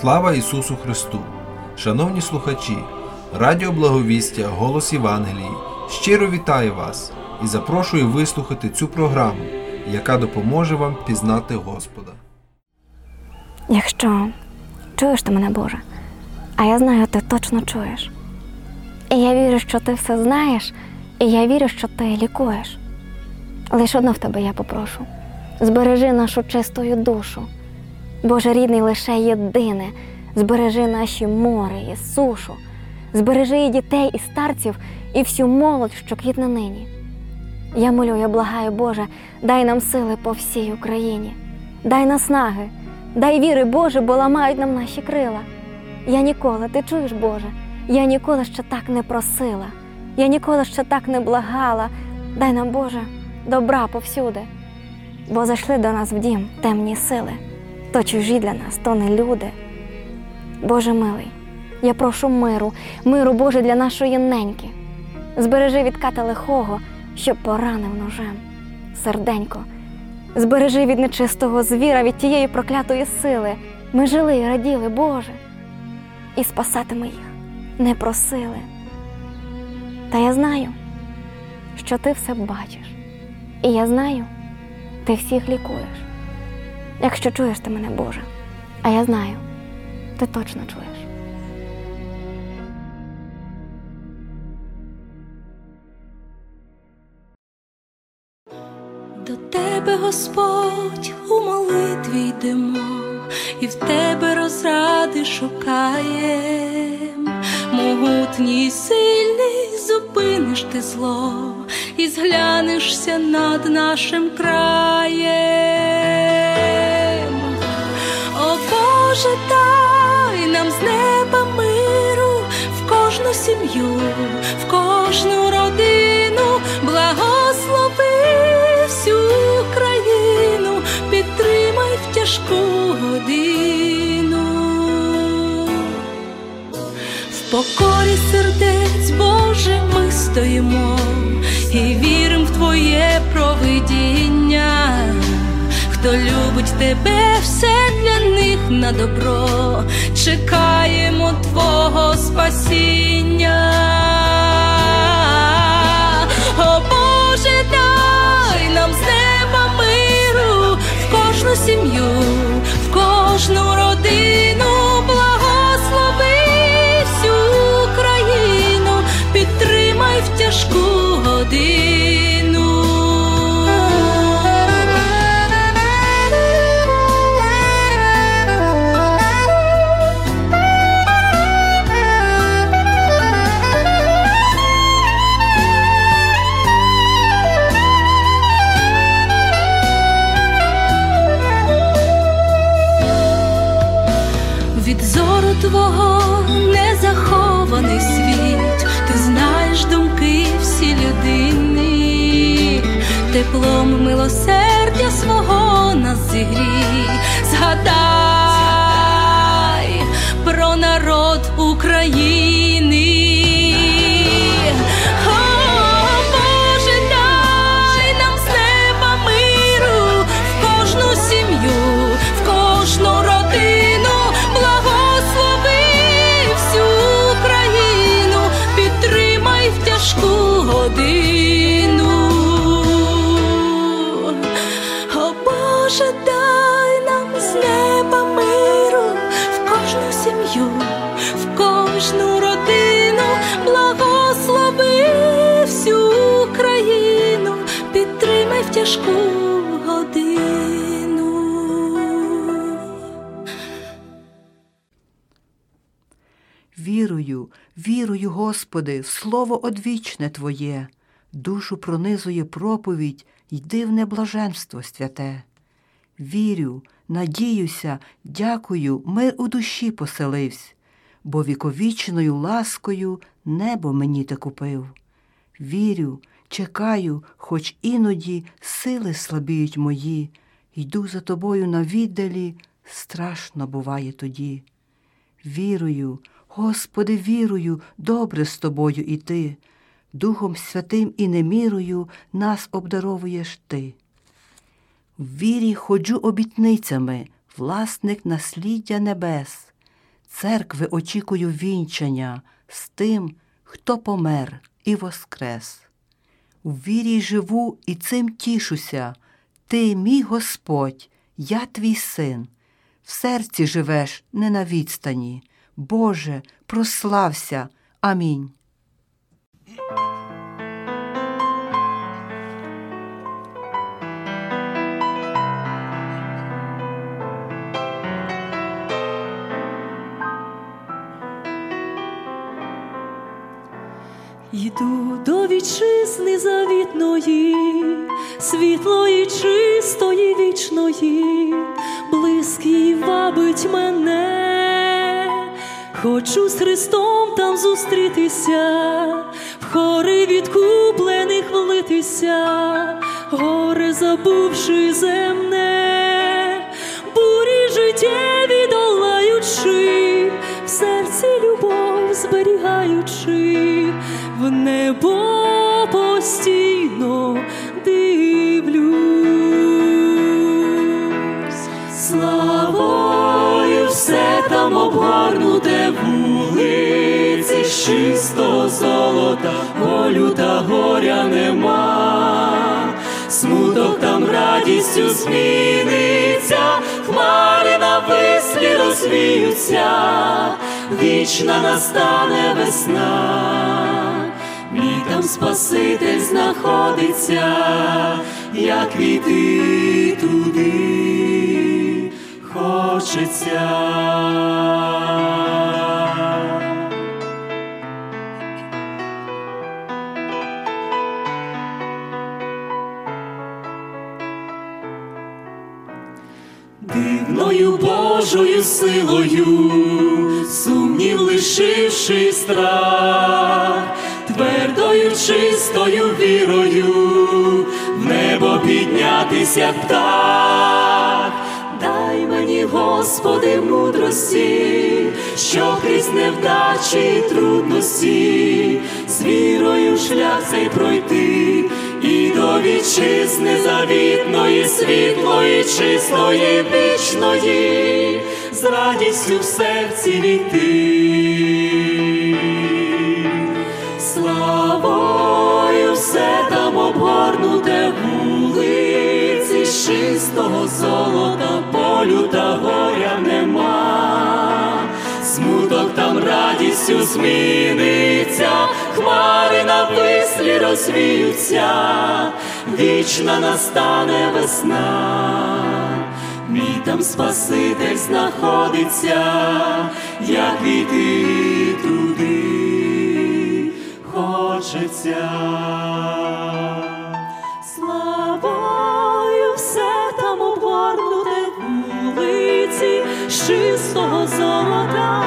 Слава Ісусу Христу! Шановні слухачі, Радіо Благовістя, Голос Євангелії щиро вітаю вас і запрошую вислухати цю програму, яка допоможе вам пізнати Господа. Якщо чуєш ти мене, Боже, а я знаю, ти точно чуєш. І я вірю, що ти все знаєш, і я вірю, що ти лікуєш. Лише одно в тебе я попрошу: збережи нашу чистою душу. Боже рідний, лише єдине, збережи наші море і сушу, збережи і дітей, і старців, і всю молодь, що квітне нині. Я молю, я благаю, Боже, дай нам сили по всій Україні, дай наснаги, дай віри, Боже, бо ламають нам наші крила. Я ніколи, ти чуєш, Боже, я ніколи ще так не просила, я ніколи ще так не благала. Дай нам, Боже, добра повсюди, бо зайшли до нас в дім темні сили, то чужі для нас, то не люди. Боже милий, я прошу миру, миру, Боже, для нашої неньки. Збережи від ката лихого, щоб поранив ножем серденько. Збережи від нечистого звіра, від тієї проклятої сили. Ми жили і раділи, Боже, і спасати ми їх не просили. Та я знаю, що ти все бачиш, і я знаю, ти всіх лікуєш. Якщо чуєш ти мене, Боже, а я знаю, ти точно чуєш. До тебе, Господь, у молитві йдемо, і в тебе розради шукаєм, могутній сильний зупиниш ти зло і зглянешся над нашим краєм. Боже, дай нам з неба миру в кожну сім'ю, в кожну родину, благослови всю країну, підтримай в тяжку годину, в покорі сердець, Боже, ми стоїмо і віримо в Твоє провидіння. Хто любить тебе, все для них на добро, чекаємо Твого спасіння. О Боже, дай нам з неба миру в кожну сім'ю, в кожну родину, годину. Господи, слово одвічне Твоє, душу пронизує проповідь й дивне блаженство святе. Вірю, надіюся, дякую, мир у душі поселивсь, бо віковічною ласкою небо мені ти купив. Вірю, чекаю, хоч іноді сили слабіють мої, йду за тобою на віддалі, страшно буває тоді. Вірую, Господи, вірую, добре з тобою і ти, Духом Святим і немірою нас обдаровуєш ти. В вірі ходжу обітницями, власник насліддя небес, церкви очікую вінчання з тим, хто помер і воскрес. У вірі живу і цим тішуся. Ти, мій Господь, я твій син. В серці живеш не на відстані. Боже, прослався. Амінь. Йду до вітчизни завітної, світлої, чистої, вічної, близький вабить мене, хочу з Христом там зустрітися, в хори відкуплених влитися, горе забувши земне, бурі життєві долаючи, в серці любов зберігаючи, в небо постійно чистого золота, болю та горя нема, смуток там радістю зміниться, хмари на вислі розвіються, вічна настане весна. Мій там Спаситель знаходиться, як війти туди хочеться. Божою силою, сумнів лишивши страх, твердою чистою вірою, в небо піднятися птах. Дай мені, Господи, мудрості, що крізь невдачі і трудності, з вірою шлях цей пройти, і до вітчизни завітної, світлої, чистої, вічної, з радістю в серці війти. Славою все там обгорнуте вулиці, чистого золота, полю та горя нема, смуток там радістю зміниться, хмари на вислі розвіються, вічна настане весна. Мій там Спаситель знаходиться, як війти туди хочеться. Чистого золота.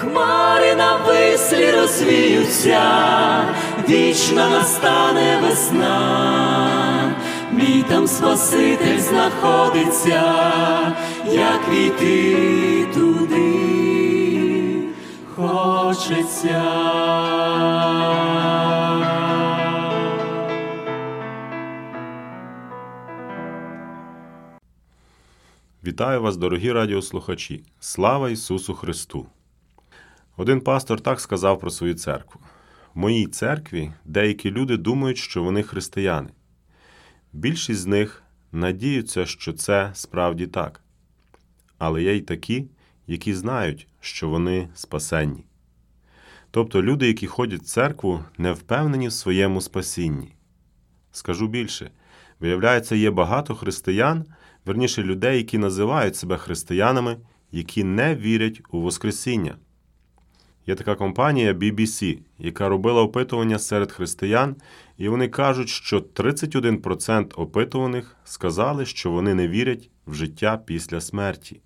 Хмари на вислі розвіються, вічна настане весна, мій там Спаситель знаходиться, як війти туди хочеться. Вітаю вас, дорогі радіослухачі! Слава Ісусу Христу! Один пастор так сказав про свою церкву. В моїй церкві деякі люди думають, що вони християни. Більшість з них надіються, що це справді так. Але є й такі, які знають, що вони спасенні. Тобто люди, які ходять в церкву, не впевнені в своєму спасінні. Скажу більше, виявляється, є багато християн, верніше людей, які називають себе християнами, які не вірять у Воскресіння. Є така компанія BBC, яка робила опитування серед християн, і вони кажуть, що 31% опитуваних сказали, що вони не вірять в життя після смерті.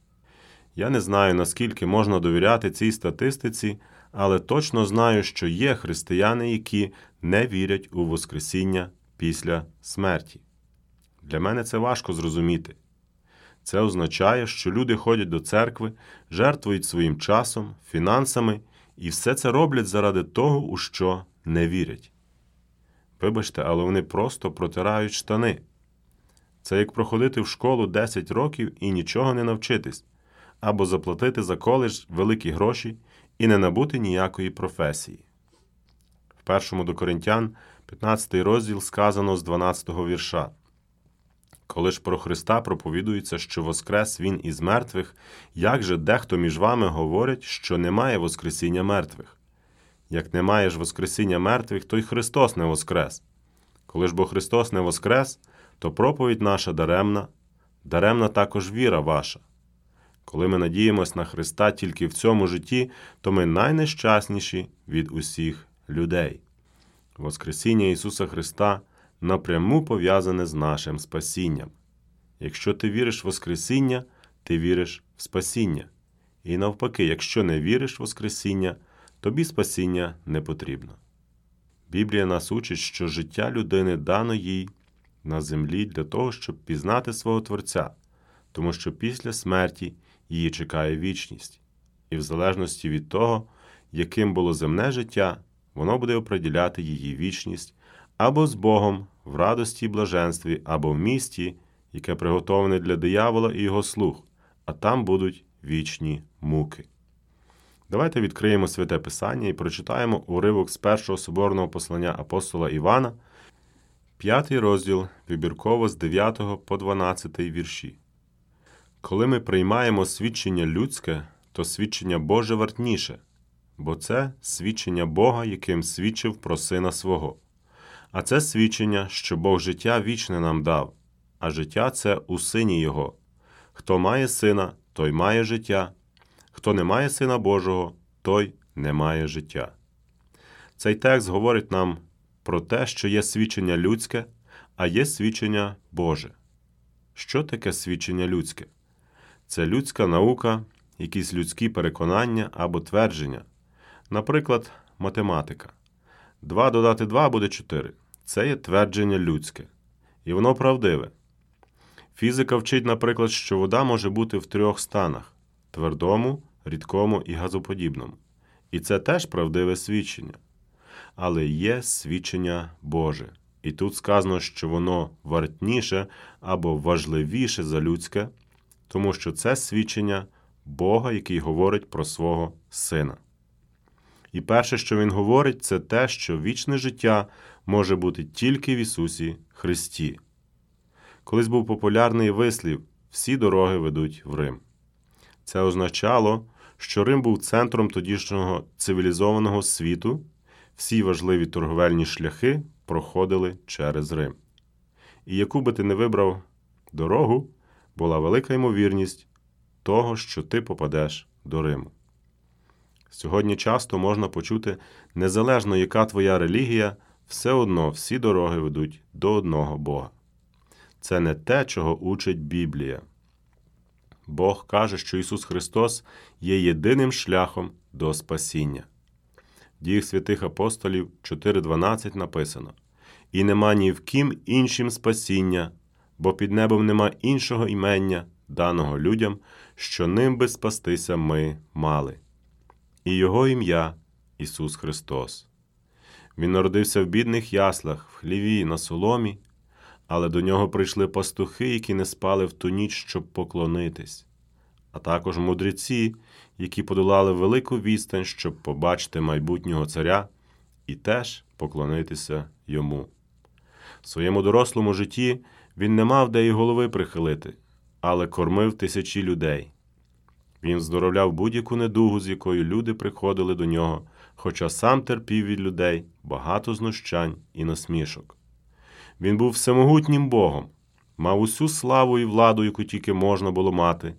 Я не знаю, наскільки можна довіряти цій статистиці, але точно знаю, що є християни, які не вірять у Воскресіння після смерті. Для мене це важко зрозуміти. Це означає, що люди ходять до церкви, жертвують своїм часом, фінансами і все це роблять заради того, у що не вірять. Вибачте, але вони просто протирають штани. Це як проходити в школу 10 років і нічого не навчитись, або заплатити за коледж великі гроші і не набути ніякої професії. В першому до Коринтян, 15 розділ сказано з 12 вірша. Коли ж про Христа проповідується, що воскрес Він із мертвих, як же дехто між вами говорить, що немає Воскресіння мертвих? Як немає ж Воскресіння мертвих, то й Христос не воскрес. Коли ж бо Христос не воскрес, то проповідь наша даремна, даремна також віра ваша. Коли ми надіємось на Христа тільки в цьому житті, то ми найнещасніші від усіх людей. Воскресіння Ісуса Христа напряму пов'язане з нашим спасінням. Якщо ти віриш в Воскресіння, ти віриш в спасіння. І навпаки, якщо не віриш в Воскресіння, тобі спасіння не потрібно. Біблія нас учить, що життя людини дано їй на землі для того, щоб пізнати свого Творця, тому що після смерті її чекає вічність, і в залежності від того, яким було земне життя, воно буде оприділяти її вічність або з Богом в радості і блаженстві, або в місті, яке приготоване для диявола і його слуг, а там будуть вічні муки. Давайте відкриємо святе Писання і прочитаємо уривок з першого соборного послання апостола Івана, п'ятий розділ, вибірково з 9 по 12 вірші. Коли ми приймаємо свідчення людське, то свідчення Боже вартніше, бо це свідчення Бога, яким свідчив про Сина свого. А це свідчення, що Бог життя вічне нам дав, а життя це у Сині Його. Хто має сина, той має життя, хто не має Сина Божого, той не має життя. Цей текст говорить нам про те, що є свідчення людське, а є свідчення Боже. Що таке свідчення людське? Це людська наука, якісь людські переконання або твердження. Наприклад, математика. 2 додати 2 буде 4. Це є твердження людське. І воно правдиве. Фізика вчить, наприклад, що вода може бути в трьох станах твердому, рідкому і газоподібному. І це теж правдиве свідчення. Але є свідчення Боже. І тут сказано, що воно вартніше або важливіше за людське, тому що це свідчення Бога, який говорить про свого Сина. І перше, що Він говорить, це те, що вічне життя може бути тільки в Ісусі Христі. Колись був популярний вислів всі дороги ведуть в Рим. Це означало, що Рим був центром тодішнього цивілізованого світу, всі важливі торговельні шляхи проходили через Рим. І яку би ти не вибрав дорогу, була велика ймовірність того, що ти попадеш до Риму. Сьогодні часто можна почути, незалежно яка твоя релігія, все одно всі дороги ведуть до одного Бога. Це не те, чого учить Біблія. Бог каже, що Ісус Христос є єдиним шляхом до спасіння. В діях святих апостолів 4.12 написано: І нема ні в ким іншим спасіння, бо під небом нема іншого імення, даного людям, що ним би спастися ми мали. І Його ім'я Ісус Христос. Він народився в бідних яслах, в хліві, на соломі, але до нього прийшли пастухи, які не спали в ту ніч, щоб поклонитись, а також мудреці, які подолали велику відстань, щоб побачити майбутнього царя і теж поклонитися йому. В своєму дорослому житті він не мав де й голови прихилити, але кормив тисячі людей. Він здоровляв будь-яку недугу, з якою люди приходили до нього, хоча сам терпів від людей багато знущань і насмішок. Він був всемогутнім Богом, мав усю славу і владу, яку тільки можна було мати,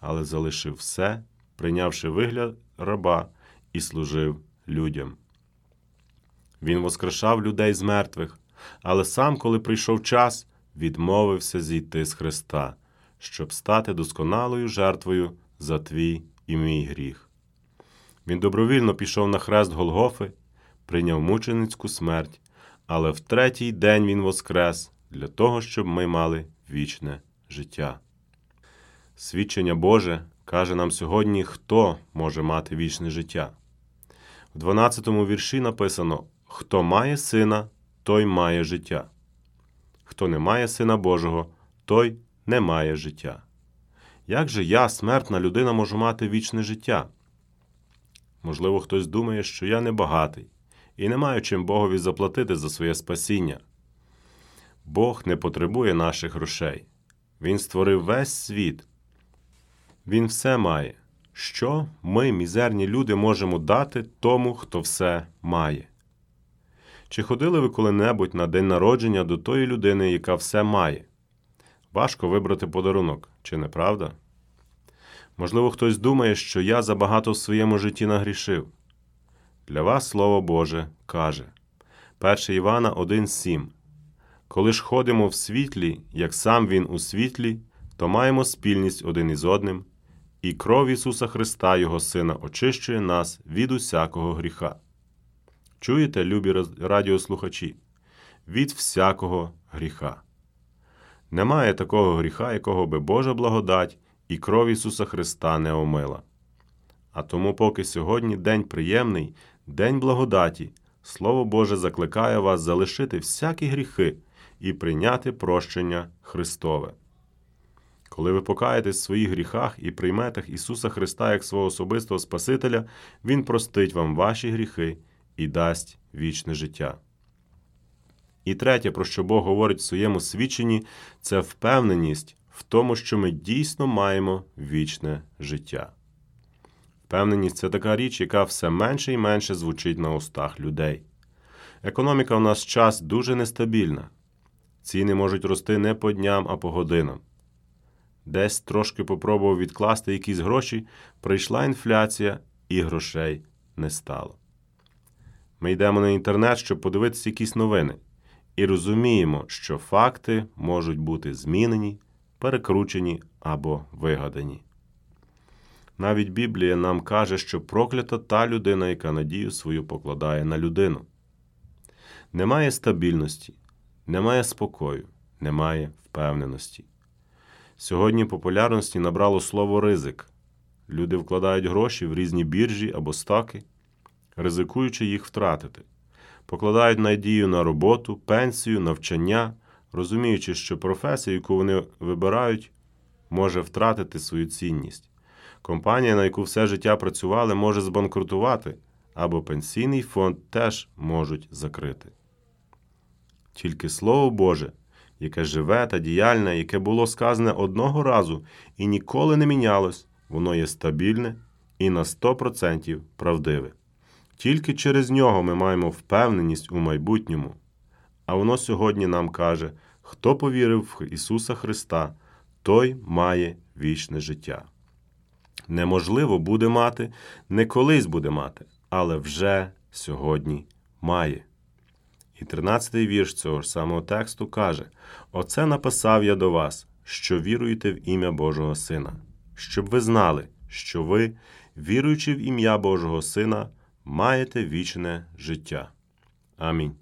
але залишив все, прийнявши вигляд раба і служив людям. Він воскрешав людей з мертвих, але сам, коли прийшов час, відмовився зійти з Христа, щоб стати досконалою жертвою за твій і мій гріх. Він добровільно пішов на хрест Голгофи, прийняв мученицьку смерть, але в третій день Він воскрес для того, щоб ми мали вічне життя. Свідчення Боже каже нам сьогодні, хто може мати вічне життя. В 12 вірші написано: Хто має сина, той має життя. Хто не має Сина Божого, той не має життя. Як же я, смертна людина, можу мати вічне життя? Можливо, хтось думає, що я не багатий і не маю чим Богові заплатити за своє спасіння. Бог не потребує наших грошей. Він створив весь світ. Він все має. Що ми, мізерні люди, можемо дати тому, хто все має? Чи ходили ви коли-небудь на день народження до тої людини, яка все має? Важко вибрати подарунок, чи не правда? Можливо, хтось думає, що я забагато в своєму житті нагрішив. Для вас Слово Боже каже 1 Івана 1,7 Коли ж ходимо в світлі, як сам Він у світлі, то маємо спільність один із одним, і кров Ісуса Христа, Його Сина, очищує нас від усякого гріха. Чуєте, любі радіослухачі? Від всякого гріха. Немає такого гріха, якого би Божа благодать і кров Ісуса Христа не омила. А тому, поки сьогодні день приємний, день благодаті, Слово Боже закликає вас залишити всякі гріхи і прийняти прощення Христове. Коли ви покаєтесь в своїх гріхах і приймете Ісуса Христа як свого особистого Спасителя, Він простить вам ваші гріхи і дасть вічне життя. І третє, про що Бог говорить в своєму свідченні, це впевненість в тому, що ми дійсно маємо вічне життя. Впевненість це така річ, яка все менше і менше звучить на устах людей. Економіка в наш час дуже нестабільна. Ціни можуть рости не по дням, а по годинам. Десь трошки попробував відкласти якісь гроші, прийшла інфляція і грошей не стало. Ми йдемо на інтернет, щоб подивитися якісь новини, і розуміємо, що факти можуть бути змінені, перекручені або вигадані. Навіть Біблія нам каже, що проклята та людина, яка надію свою покладає на людину. Немає стабільності, немає спокою, немає впевненості. Сьогодні популярності набрало слово ризик. Люди вкладають гроші в різні біржі або стаки, ризикуючи їх втратити, покладають надію на роботу, пенсію, навчання, розуміючи, що професія, яку вони вибирають, може втратити свою цінність. Компанія, на яку все життя працювали, може збанкрутувати, або пенсійний фонд теж можуть закрити. Тільки Слово Боже, яке живе та діяльне, яке було сказане одного разу і ніколи не мінялось, воно є стабільне і на 100% правдиве. Тільки через нього ми маємо впевненість у майбутньому. А воно сьогодні нам каже: хто повірив в Ісуса Христа, той має вічне життя. Неможливо буде мати, не колись буде мати, але вже сьогодні має. І 13-й вірш цього ж самого тексту каже: Оце написав я до вас, що віруєте в ім'я Божого Сина, щоб ви знали, що ви, віруючи в ім'я Божого Сина, маєте вічне життя. Амінь.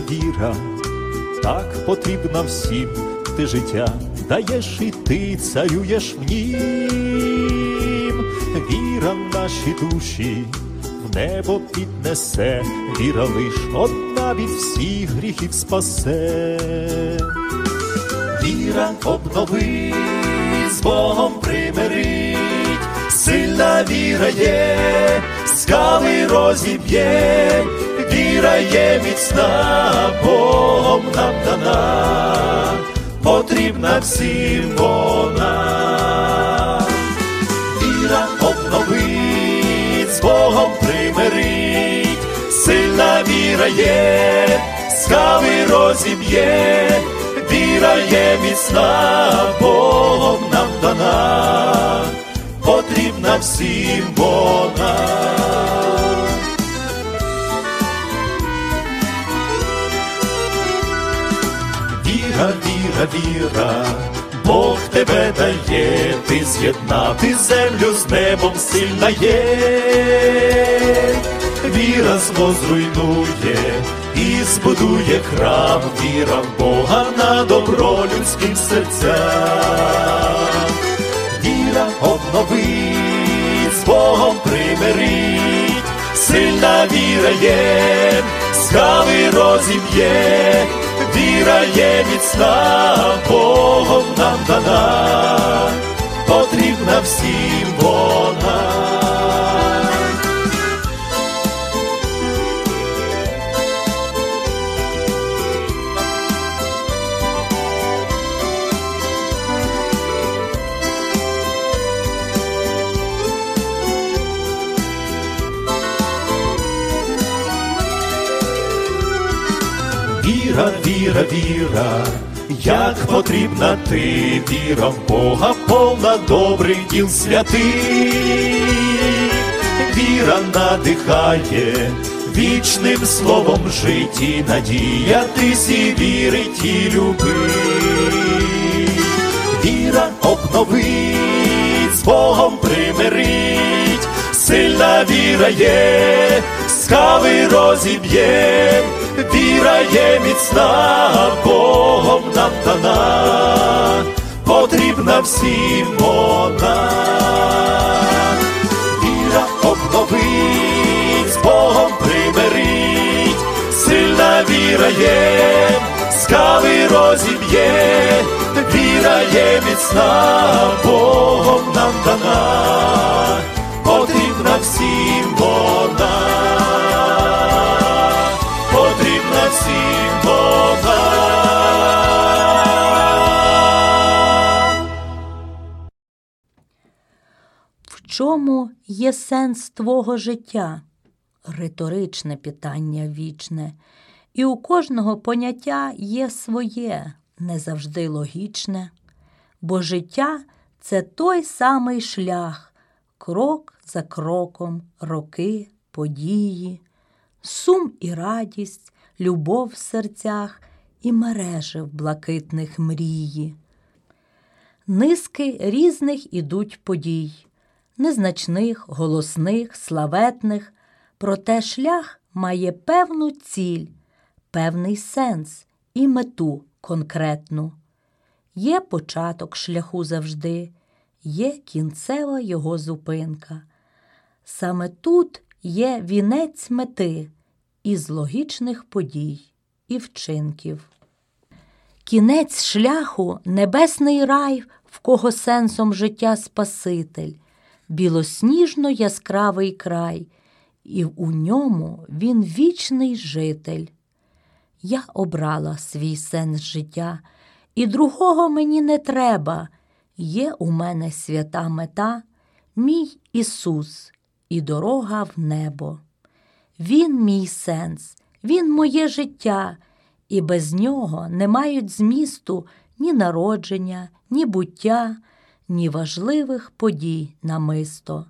Віра, віра, так потрібна всім, ти життя даєш і ти царюєш в нім. Віра в наші душі в небо піднесе, віра лиш одна від всіх гріхів спасе. Віра обновить, з Богом примирить, сильна віра є, скали розіб'є, віра є міцна, Богом нам дана, потрібна всім вона. Віра обновить, з Богом примирить, сильна віра є, скали розіб'є, віра є міцна, Богом нам дана, потрібна всім вона. Віра, віра, віра, Бог тебе дає, ти з'єднати землю з небом сильна є, віра зло зруйнує і збудує храм, віра в Бога на добро людським серцям. Віра обновить, з Богом примирить, сильна віра є, скали розіб'є, віра є міцна, Богом нам дана, потрібна всім вона. Віра, віра, віра, як потрібна ти, віра в Бога, повна добрих діл святих. Віра надихає вічним словом житті, надіятись і вірить і любить. Віра обновить, з Богом примирить, сильна віра є, скали розіб'є, віра є міцна, Богом нам дана, потрібна всім вона. Віра обновить, з Богом примирить, сильна віра є, скали розіб'є, віра є міцна, Богом нам дана, всім вона, потрібна всім вона. В чому є сенс твого життя? Риторичне питання вічне, і у кожного поняття є своє, не завжди логічне, бо життя це той самий шлях, крок за кроком, роки, події, сум і радість, любов в серцях і мережи в блакитних мрії. Низки різних ідуть подій, незначних, голосних, славетних, проте шлях має певну ціль, певний сенс і мету конкретну. Є початок шляху завжди, є кінцева його зупинка. Саме тут є вінець мети із логічних подій і вчинків. Кінець шляху небесний рай, в кого сенсом життя Спаситель, білосніжно яскравий край, і у ньому він вічний житель. Я обрала свій сенс життя, і другого мені не треба. Є у мене свята мета, мій Ісус, і дорога в небо. Він мій сенс, Він моє життя, і без нього не мають змісту ні народження, ні буття, ні важливих подій намисто.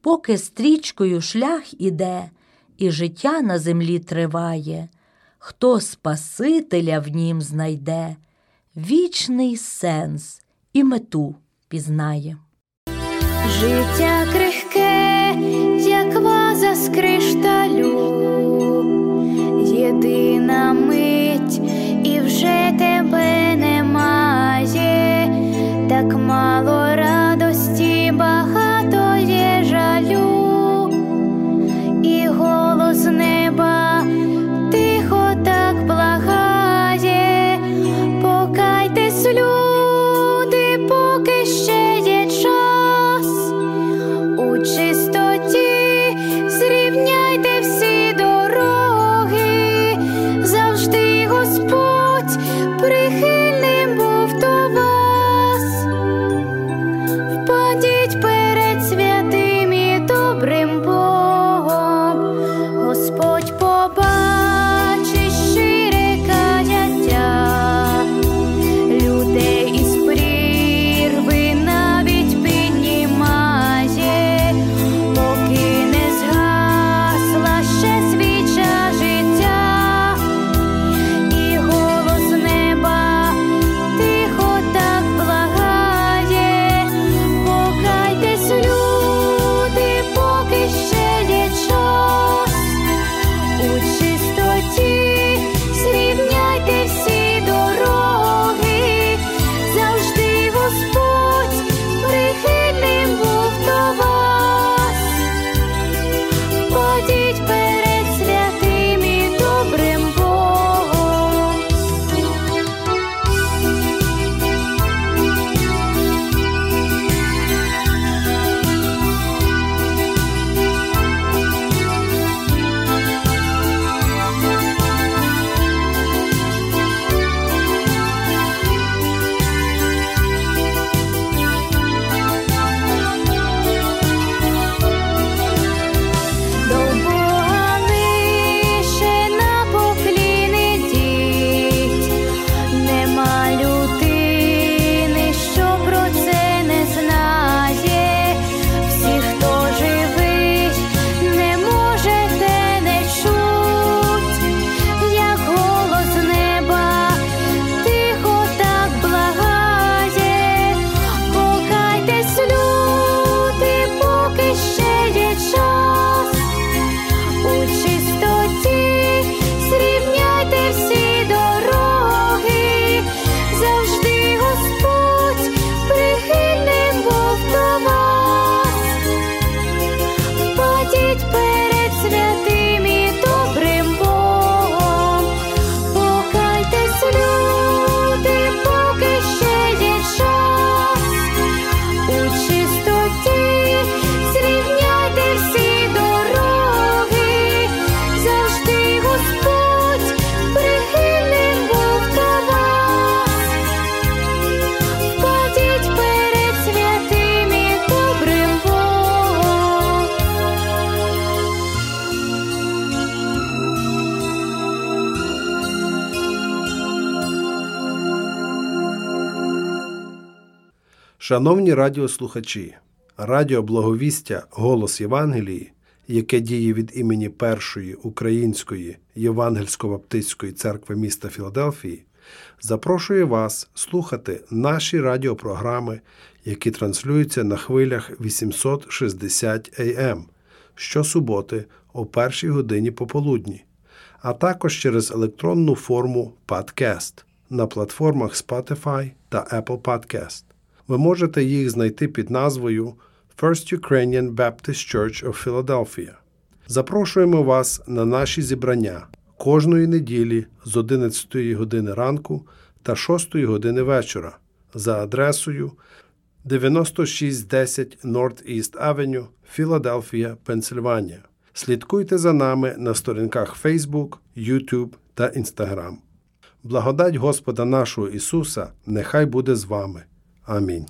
Поки стрічкою шлях іде, і життя на землі триває, хто Спасителя в нім знайде, вічний сенс і мету пізнає. Життя крихке, як ваза з кришталю, єдина мить, і вже тебе немає, так мало Шановні радіослухачі, Радіо Благовістя Голос Євангелії, яке діє від імені Першої Української Євангельсько-Баптистської церкви міста Філадельфії, запрошує вас слухати наші радіопрограми, які транслюються на хвилях 860 АМ щосуботи о першій годині пополудні, а також через електронну форму Podcast на платформах Spotify та Apple Podcast. Ви можете їх знайти під назвою First Ukrainian Baptist Church of Philadelphia. Запрошуємо вас на наші зібрання кожної неділі з 11 години ранку та 6 години вечора за адресою 9610 North East Avenue, Філадельфія, Пенсильванія. Слідкуйте за нами на сторінках Facebook, YouTube та Instagram. Благодать Господа нашого Ісуса нехай буде з вами. Амінь.